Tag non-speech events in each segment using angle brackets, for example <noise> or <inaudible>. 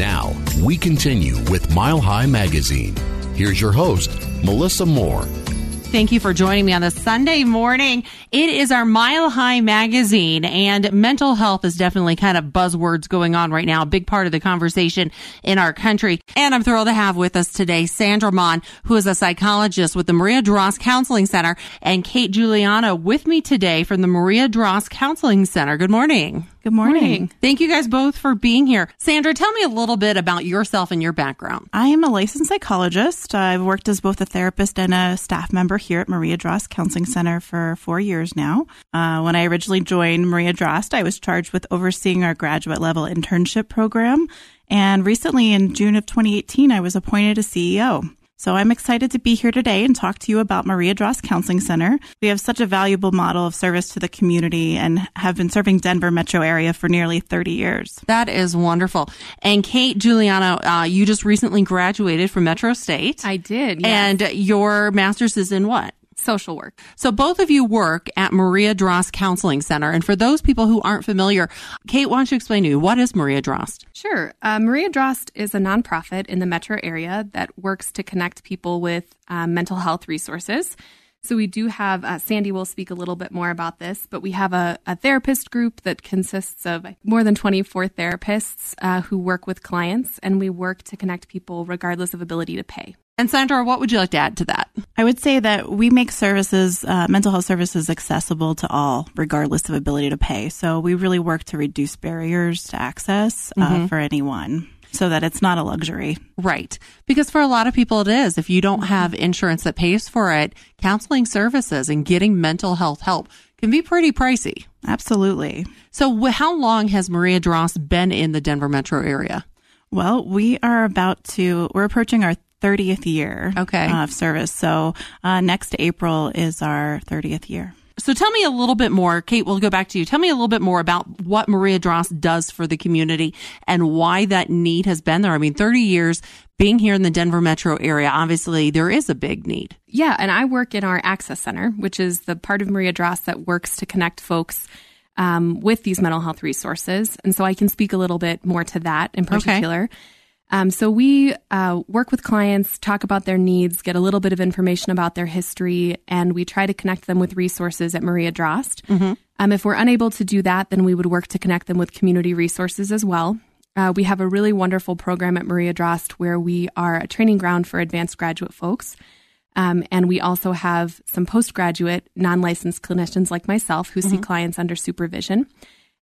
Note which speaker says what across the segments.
Speaker 1: Now, we continue with Mile High Magazine. Here's your host, Melissa Moore.
Speaker 2: Thank you for joining me on this Sunday morning. It is our Mile High magazine and mental health is definitely kind of buzzwords going on right now, a big part of the conversation in our country. And I'm thrilled to have with us today Sandra Mon, who is a psychologist with the Maria Droste Counseling Center and Kate Juliana with me today from the Maria Droste Counseling Center. Good morning.
Speaker 3: Good morning. morning.
Speaker 2: Thank you guys both for being here. Sandra, tell me a little bit about yourself and your background.
Speaker 3: I am a licensed psychologist. I've worked as both a therapist and a staff member here at Maria Droste Counseling Center for four years now. Uh, when I originally joined Maria Droste, I was charged with overseeing our graduate level internship program. And recently, in June of 2018, I was appointed a CEO. So I'm excited to be here today and talk to you about Maria Droste Counseling Center. We have such a valuable model of service to the community and have been serving Denver metro area for nearly 30 years.
Speaker 2: That is wonderful. And Kate Juliana, uh, you just recently graduated from Metro State.
Speaker 4: I did.
Speaker 2: Yes. And your master's is in what?
Speaker 4: Social work.
Speaker 2: So both of you work at Maria Droste Counseling Center. And for those people who aren't familiar, Kate, why don't you explain to you what is Maria Droste?
Speaker 4: Sure. Uh, Maria Droste is a nonprofit in the metro area that works to connect people with um, mental health resources. So we do have uh, Sandy will speak a little bit more about this, but we have a, a therapist group that consists of more than 24 therapists uh, who work with clients, and we work to connect people regardless of ability to pay.
Speaker 2: And Sandra, what would you like to add to that?
Speaker 3: I would say that we make services, uh, mental health services, accessible to all, regardless of ability to pay. So we really work to reduce barriers to access uh, mm-hmm. for anyone so that it's not a luxury.
Speaker 2: Right. Because for a lot of people, it is. If you don't have insurance that pays for it, counseling services and getting mental health help can be pretty pricey.
Speaker 3: Absolutely.
Speaker 2: So, how long has Maria Droste been in the Denver metro area?
Speaker 3: Well, we are about to, we're approaching our 30th year
Speaker 2: okay.
Speaker 3: of service. So uh, next April is our 30th year.
Speaker 2: So tell me a little bit more, Kate, we'll go back to you. Tell me a little bit more about what Maria Droste does for the community and why that need has been there. I mean, 30 years being here in the Denver metro area, obviously there is a big need.
Speaker 4: Yeah, and I work in our Access Center, which is the part of Maria Droste that works to connect folks um, with these mental health resources. And so I can speak a little bit more to that in particular. Okay. Um, so we uh, work with clients, talk about their needs, get a little bit of information about their history, and we try to connect them with resources at Maria Droste. Mm-hmm. Um, if we're unable to do that, then we would work to connect them with community resources as well. Uh, we have a really wonderful program at Maria Droste where we are a training ground for advanced graduate folks. Um, and we also have some postgraduate non licensed clinicians like myself who mm-hmm. see clients under supervision.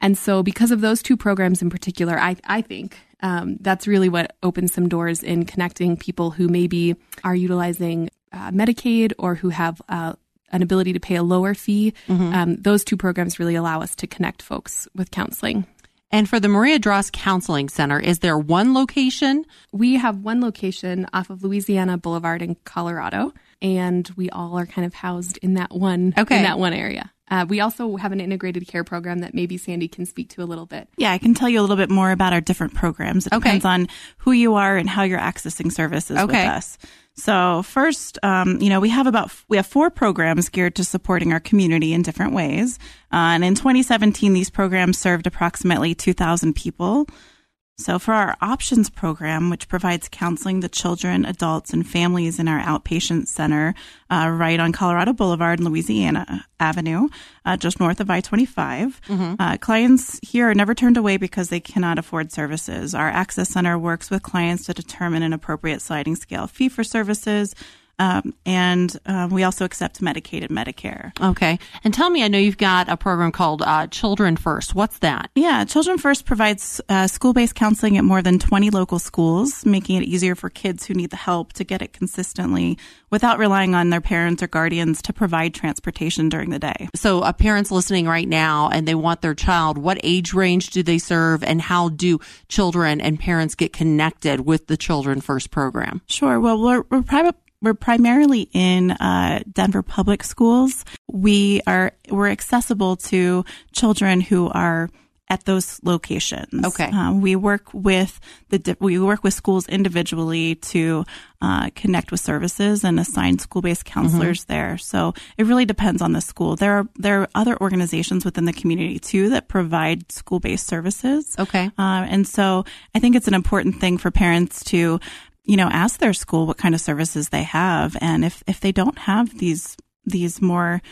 Speaker 4: And so, because of those two programs in particular, I, I think um, that's really what opens some doors in connecting people who maybe are utilizing uh, Medicaid or who have uh, an ability to pay a lower fee. Mm-hmm. Um, those two programs really allow us to connect folks with counseling.
Speaker 2: And for the Maria Droste Counseling Center, is there one location?
Speaker 4: We have one location off of Louisiana Boulevard in Colorado, and we all are kind of housed in that one okay. in that one area. Uh, we also have an integrated care program that maybe Sandy can speak to a little bit.
Speaker 3: Yeah, I can tell you a little bit more about our different programs. It okay. depends on who you are and how you're accessing services okay. with us. So first, um, you know, we have about we have four programs geared to supporting our community in different ways. Uh, and in 2017, these programs served approximately 2,000 people. So, for our options program, which provides counseling to children, adults, and families in our outpatient center uh, right on Colorado Boulevard and Louisiana Avenue, uh, just north of I 25, mm-hmm. uh, clients here are never turned away because they cannot afford services. Our Access Center works with clients to determine an appropriate sliding scale fee for services um, and um, we also accept Medicaid and Medicare.
Speaker 2: Okay. And tell me, I know you've got a program called uh, Children First. What's that?
Speaker 3: Yeah, Children First provides uh, school based counseling at more than 20 local schools, making it easier for kids who need the help to get it consistently without relying on their parents or guardians to provide transportation during the day.
Speaker 2: So, a parent's listening right now and they want their child, what age range do they serve and how do children and parents get connected with the Children First program?
Speaker 3: Sure. Well, we're, we're private we're primarily in uh, Denver public schools. We are we're accessible to children who are at those locations.
Speaker 2: Okay.
Speaker 3: Uh, we work with the we work with schools individually to uh, connect with services and assign school based counselors mm-hmm. there. So it really depends on the school. There are there are other organizations within the community too that provide school based services.
Speaker 2: Okay.
Speaker 3: Uh, and so I think it's an important thing for parents to you know ask their school what kind of services they have, and if if they don't have these these more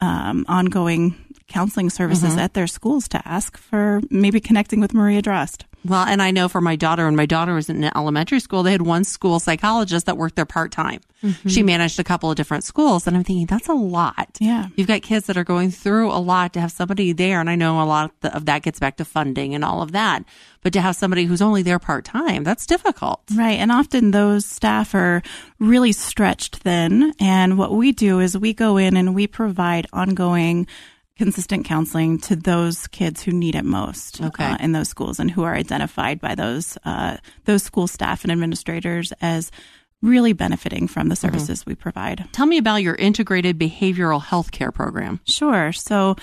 Speaker 3: um, ongoing counseling services mm-hmm. at their schools to ask for maybe connecting with Maria Droste.
Speaker 2: Well, and I know for my daughter, when my daughter was in elementary school, they had one school psychologist that worked there part time. Mm-hmm. She managed a couple of different schools. And I'm thinking, that's a lot.
Speaker 3: Yeah.
Speaker 2: You've got kids that are going through a lot to have somebody there. And I know a lot of that gets back to funding and all of that. But to have somebody who's only there part time, that's difficult.
Speaker 3: Right. And often those staff are really stretched thin. And what we do is we go in and we provide ongoing consistent counseling to those kids who need it most
Speaker 2: okay.
Speaker 3: uh, in those schools and who are identified by those uh, those school staff and administrators as really benefiting from the mm-hmm. services mm-hmm. we provide.
Speaker 2: Tell me about your integrated behavioral health care program.
Speaker 3: Sure. So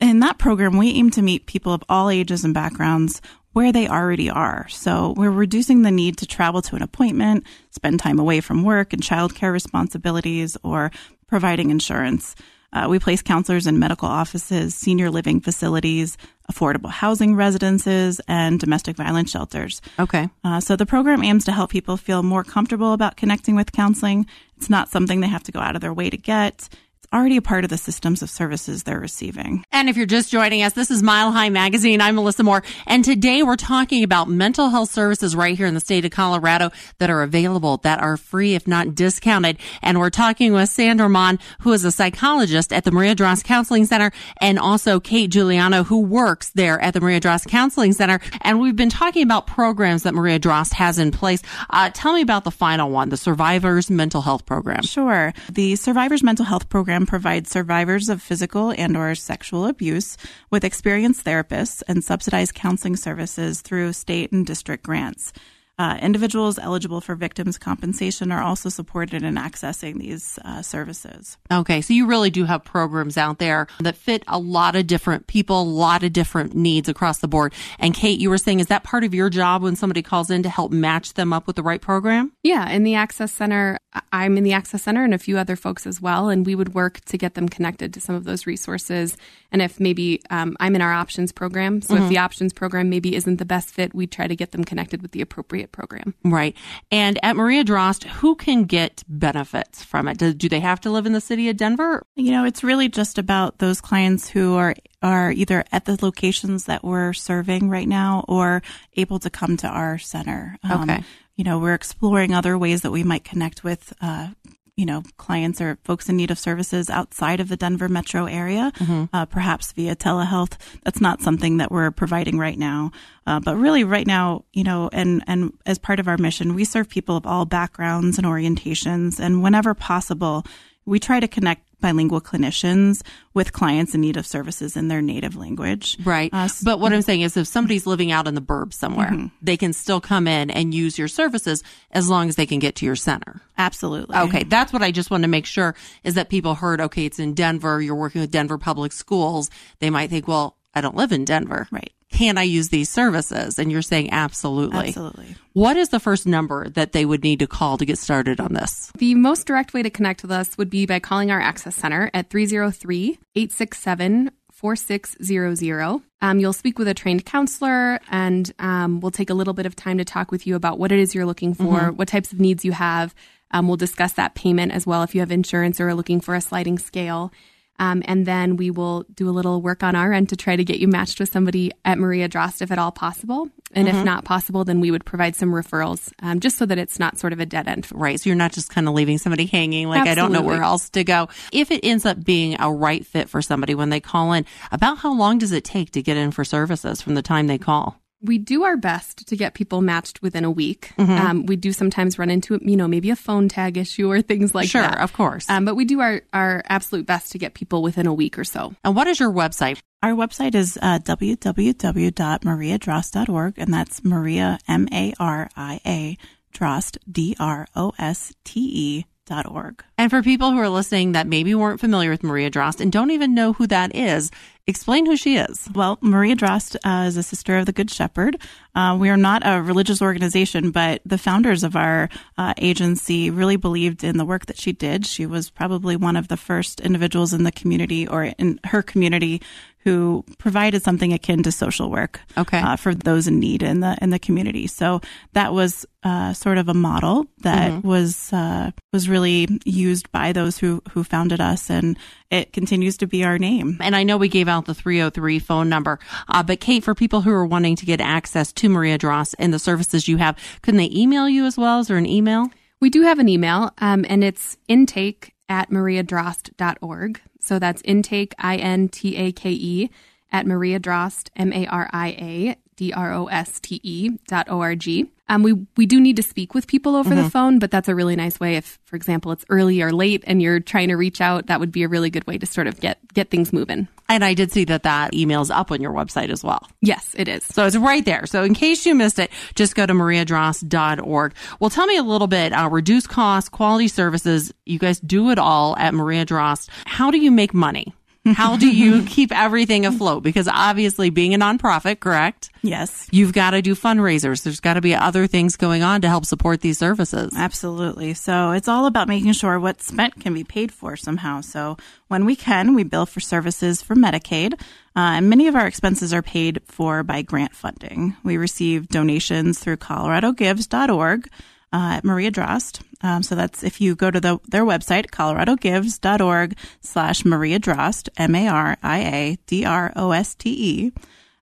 Speaker 3: in that program, we aim to meet people of all ages and backgrounds where they already are. So we're reducing the need to travel to an appointment, spend time away from work and childcare responsibilities, or providing insurance. Uh, we place counselors in medical offices, senior living facilities, affordable housing residences, and domestic violence shelters.
Speaker 2: Okay.
Speaker 3: Uh, so the program aims to help people feel more comfortable about connecting with counseling. It's not something they have to go out of their way to get already a part of the systems of services they're receiving.
Speaker 2: And if you're just joining us, this is Mile High Magazine. I'm Melissa Moore. And today we're talking about mental health services right here in the state of Colorado that are available, that are free, if not discounted. And we're talking with Sandra Mon, who is a psychologist at the Maria Droste Counseling Center, and also Kate Giuliano, who works there at the Maria Droste Counseling Center. And we've been talking about programs that Maria Droste has in place. Uh, tell me about the final one, the Survivors Mental Health Program.
Speaker 3: Sure. The Survivors Mental Health Program program provides survivors of physical and or sexual abuse with experienced therapists and subsidized counseling services through state and district grants. Uh, individuals eligible for victims' compensation are also supported in accessing these uh, services.
Speaker 2: Okay, so you really do have programs out there that fit a lot of different people, a lot of different needs across the board. And Kate, you were saying, is that part of your job when somebody calls in to help match them up with the right program?
Speaker 4: Yeah, in the Access Center, I'm in the Access Center and a few other folks as well, and we would work to get them connected to some of those resources. And if maybe um, I'm in our options program, so mm-hmm. if the options program maybe isn't the best fit, we try to get them connected with the appropriate program.
Speaker 2: Right. And at Maria Droste, who can get benefits from it? Do, do they have to live in the city of Denver?
Speaker 3: You know, it's really just about those clients who are are either at the locations that we're serving right now or able to come to our center.
Speaker 2: Um, okay.
Speaker 3: You know, we're exploring other ways that we might connect with uh, you know, clients or folks in need of services outside of the Denver metro area, mm-hmm. uh, perhaps via telehealth. That's not something that we're providing right now. Uh, but really, right now, you know, and, and as part of our mission, we serve people of all backgrounds and orientations. And whenever possible, we try to connect bilingual clinicians with clients in need of services in their native language.
Speaker 2: Right. Uh, but what I'm saying is if somebody's living out in the burbs somewhere, mm-hmm. they can still come in and use your services as long as they can get to your center.
Speaker 3: Absolutely.
Speaker 2: Okay. That's what I just want to make sure is that people heard, okay, it's in Denver. You're working with Denver public schools. They might think, well, I don't live in Denver.
Speaker 3: Right
Speaker 2: can I use these services? And you're saying absolutely.
Speaker 3: Absolutely.
Speaker 2: What is the first number that they would need to call to get started on this?
Speaker 4: The most direct way to connect with us would be by calling our Access Center at 303 867 4600. Um, you'll speak with a trained counselor, and um, we'll take a little bit of time to talk with you about what it is you're looking for, mm-hmm. what types of needs you have. Um, we'll discuss that payment as well if you have insurance or are looking for a sliding scale. Um, and then we will do a little work on our end to try to get you matched with somebody at Maria Droste if at all possible. And mm-hmm. if not possible, then we would provide some referrals um, just so that it's not sort of a dead end.
Speaker 2: Right. So you're not just kind of leaving somebody hanging like,
Speaker 4: Absolutely.
Speaker 2: I don't know where else to go. If it ends up being a right fit for somebody when they call in, about how long does it take to get in for services from the time they call?
Speaker 4: We do our best to get people matched within a week. Mm-hmm. Um, we do sometimes run into, you know, maybe a phone tag issue or things like
Speaker 2: sure,
Speaker 4: that.
Speaker 2: Sure, of course.
Speaker 4: Um, but we do our, our absolute best to get people within a week or so.
Speaker 2: And what is your website?
Speaker 3: Our website is uh, www.mariadroste.org, and that's Maria, M A R I A, Droste, D R O S T E mariadroste.org.
Speaker 2: And for people who are listening that maybe weren't familiar with Maria Droste and don't even know who that is, explain who she is.
Speaker 3: Well, Maria Droste uh, is a sister of the Good Shepherd. Uh, we are not a religious organization, but the founders of our uh, agency really believed in the work that she did. She was probably one of the first individuals in the community or in her community who provided something akin to social work
Speaker 2: okay. uh,
Speaker 3: for those in need in the in the community. So that was uh, sort of a model that mm-hmm. was uh, was really used by those who who founded us, and it continues to be our name.
Speaker 2: And I know we gave out the 303 phone number, uh, but Kate, for people who are wanting to get access to Maria Droste and the services you have, couldn't they email you as well? Is there an email?
Speaker 4: We do have an email, um, and it's intake at mariadroste.org. So that's intake, I N T A K E, at Maria Droste, M A R I A D R O S T E dot O R G. Um, we, we do need to speak with people over mm-hmm. the phone, but that's a really nice way. If, for example, it's early or late and you're trying to reach out, that would be a really good way to sort of get, get things moving.
Speaker 2: And I did see that that email's up on your website as well.
Speaker 4: Yes, it is.
Speaker 2: So it's right there. So in case you missed it, just go to mariadroste.org. Well, tell me a little bit, uh, reduce costs, quality services. You guys do it all at Maria Droste. How do you make money? How do you <laughs> keep everything afloat? Because obviously, being a nonprofit, correct?
Speaker 3: Yes.
Speaker 2: You've got to do fundraisers. There's got to be other things going on to help support these services.
Speaker 3: Absolutely. So it's all about making sure what's spent can be paid for somehow. So when we can, we bill for services for Medicaid. Uh, and many of our expenses are paid for by grant funding. We receive donations through coloradogives.org uh, at Maria Droste. Um, so that's if you go to the, their website, coloradogives.org slash Maria Droste, M-A-R-I-A-D-R-O-S-T-E.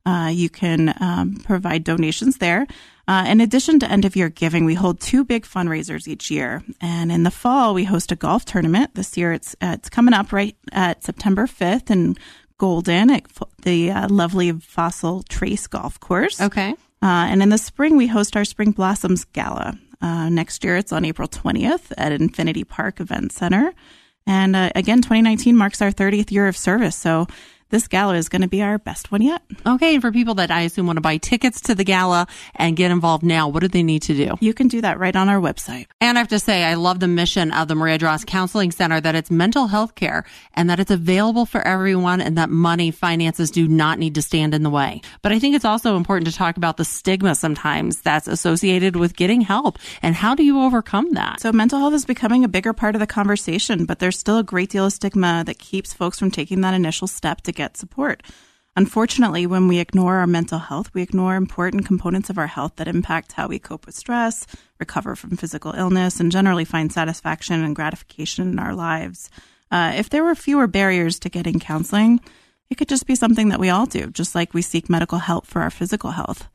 Speaker 3: Uh, you can um, provide donations there. Uh, in addition to end of year giving, we hold two big fundraisers each year. And in the fall, we host a golf tournament. This year, it's uh, it's coming up right at September 5th in Golden at the uh, lovely Fossil Trace Golf Course.
Speaker 2: Okay.
Speaker 3: Uh, and in the spring, we host our Spring Blossoms Gala. Uh, next year, it's on April 20th at Infinity Park Event Center. And uh, again, 2019 marks our 30th year of service. So this gala is going to be our best one yet.
Speaker 2: Okay. And for people that I assume want to buy tickets to the gala and get involved now, what do they need to do?
Speaker 3: You can do that right on our website.
Speaker 2: And I have to say, I love the mission of the Maria Droste Counseling Center that it's mental health care and that it's available for everyone and that money, finances do not need to stand in the way. But I think it's also important to talk about the stigma sometimes that's associated with getting help and how do you overcome that?
Speaker 3: So mental health is becoming a bigger part of the conversation, but there's still a great deal of stigma that keeps folks from taking that initial step to get get support. Unfortunately, when we ignore our mental health, we ignore important components of our health that impact how we cope with stress, recover from physical illness, and generally find satisfaction and gratification in our lives. Uh, if there were fewer barriers to getting counseling, it could just be something that we all do, just like we seek medical help for our physical health.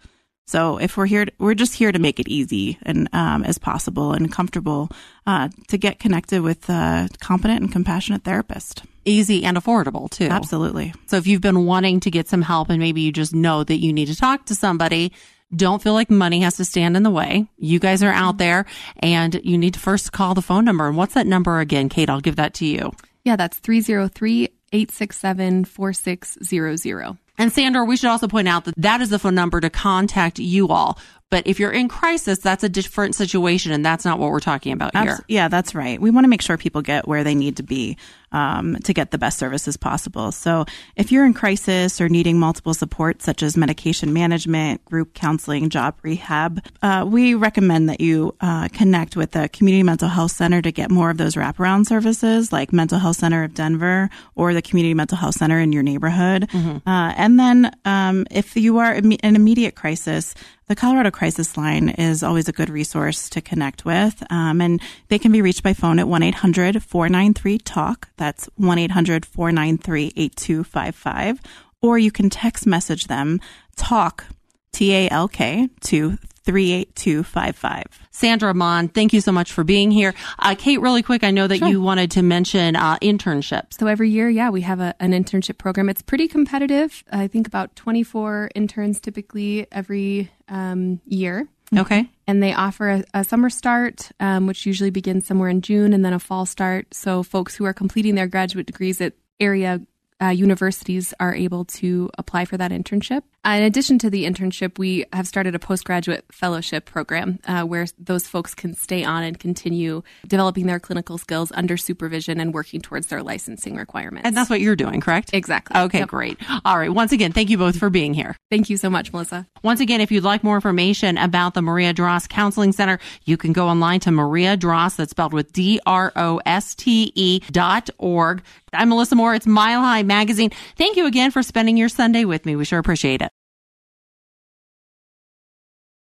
Speaker 3: So if we're here, to, we're just here to make it easy and um, as possible and comfortable uh, to get connected with a competent and compassionate therapist.
Speaker 2: Easy and affordable too.
Speaker 3: Absolutely.
Speaker 2: So if you've been wanting to get some help and maybe you just know that you need to talk to somebody, don't feel like money has to stand in the way. You guys are out there and you need to first call the phone number. And what's that number again, Kate? I'll give that to you.
Speaker 4: Yeah, that's 303 867 4600.
Speaker 2: And Sandra, we should also point out that that is the phone number to contact you all. But if you're in crisis, that's a different situation, and that's not what we're talking about here.
Speaker 3: yeah, that's right. We want to make sure people get where they need to be um, to get the best services possible. So if you're in crisis or needing multiple supports, such as medication management, group counseling, job rehab, uh, we recommend that you uh, connect with the Community Mental Health Center to get more of those wraparound services like Mental Health Center of Denver or the Community Mental Health Center in your neighborhood. Mm-hmm. Uh, and then um, if you are in an immediate crisis, the Colorado Crisis Line is always a good resource to connect with. Um, and they can be reached by phone at 1 800 493 TALK. That's 1 800 493 8255. Or you can text message them TALK, T A L K, to 38255.
Speaker 2: Sandra Mon, thank you so much for being here. Uh, Kate, really quick, I know that sure. you wanted to mention uh, internships.
Speaker 4: So every year, yeah, we have a, an internship program. It's pretty competitive. I think about 24 interns typically every um, year.
Speaker 2: Okay.
Speaker 4: And they offer a, a summer start, um, which usually begins somewhere in June, and then a fall start. So folks who are completing their graduate degrees at area uh, universities are able to apply for that internship. Uh, in addition to the internship, we have started a postgraduate fellowship program uh, where those folks can stay on and continue developing their clinical skills under supervision and working towards their licensing requirements.
Speaker 2: And that's what you're doing, correct?
Speaker 4: Exactly.
Speaker 2: Okay, yep. great. All right. Once again, thank you both for being here.
Speaker 4: Thank you so much, Melissa.
Speaker 2: Once again, if you'd like more information about the Maria Droste Counseling Center, you can go online to Maria Droste, that's spelled with D R O S T E dot org. I'm Melissa Moore. It's Mile High Magazine. Thank you again for spending your Sunday with me. We sure appreciate it.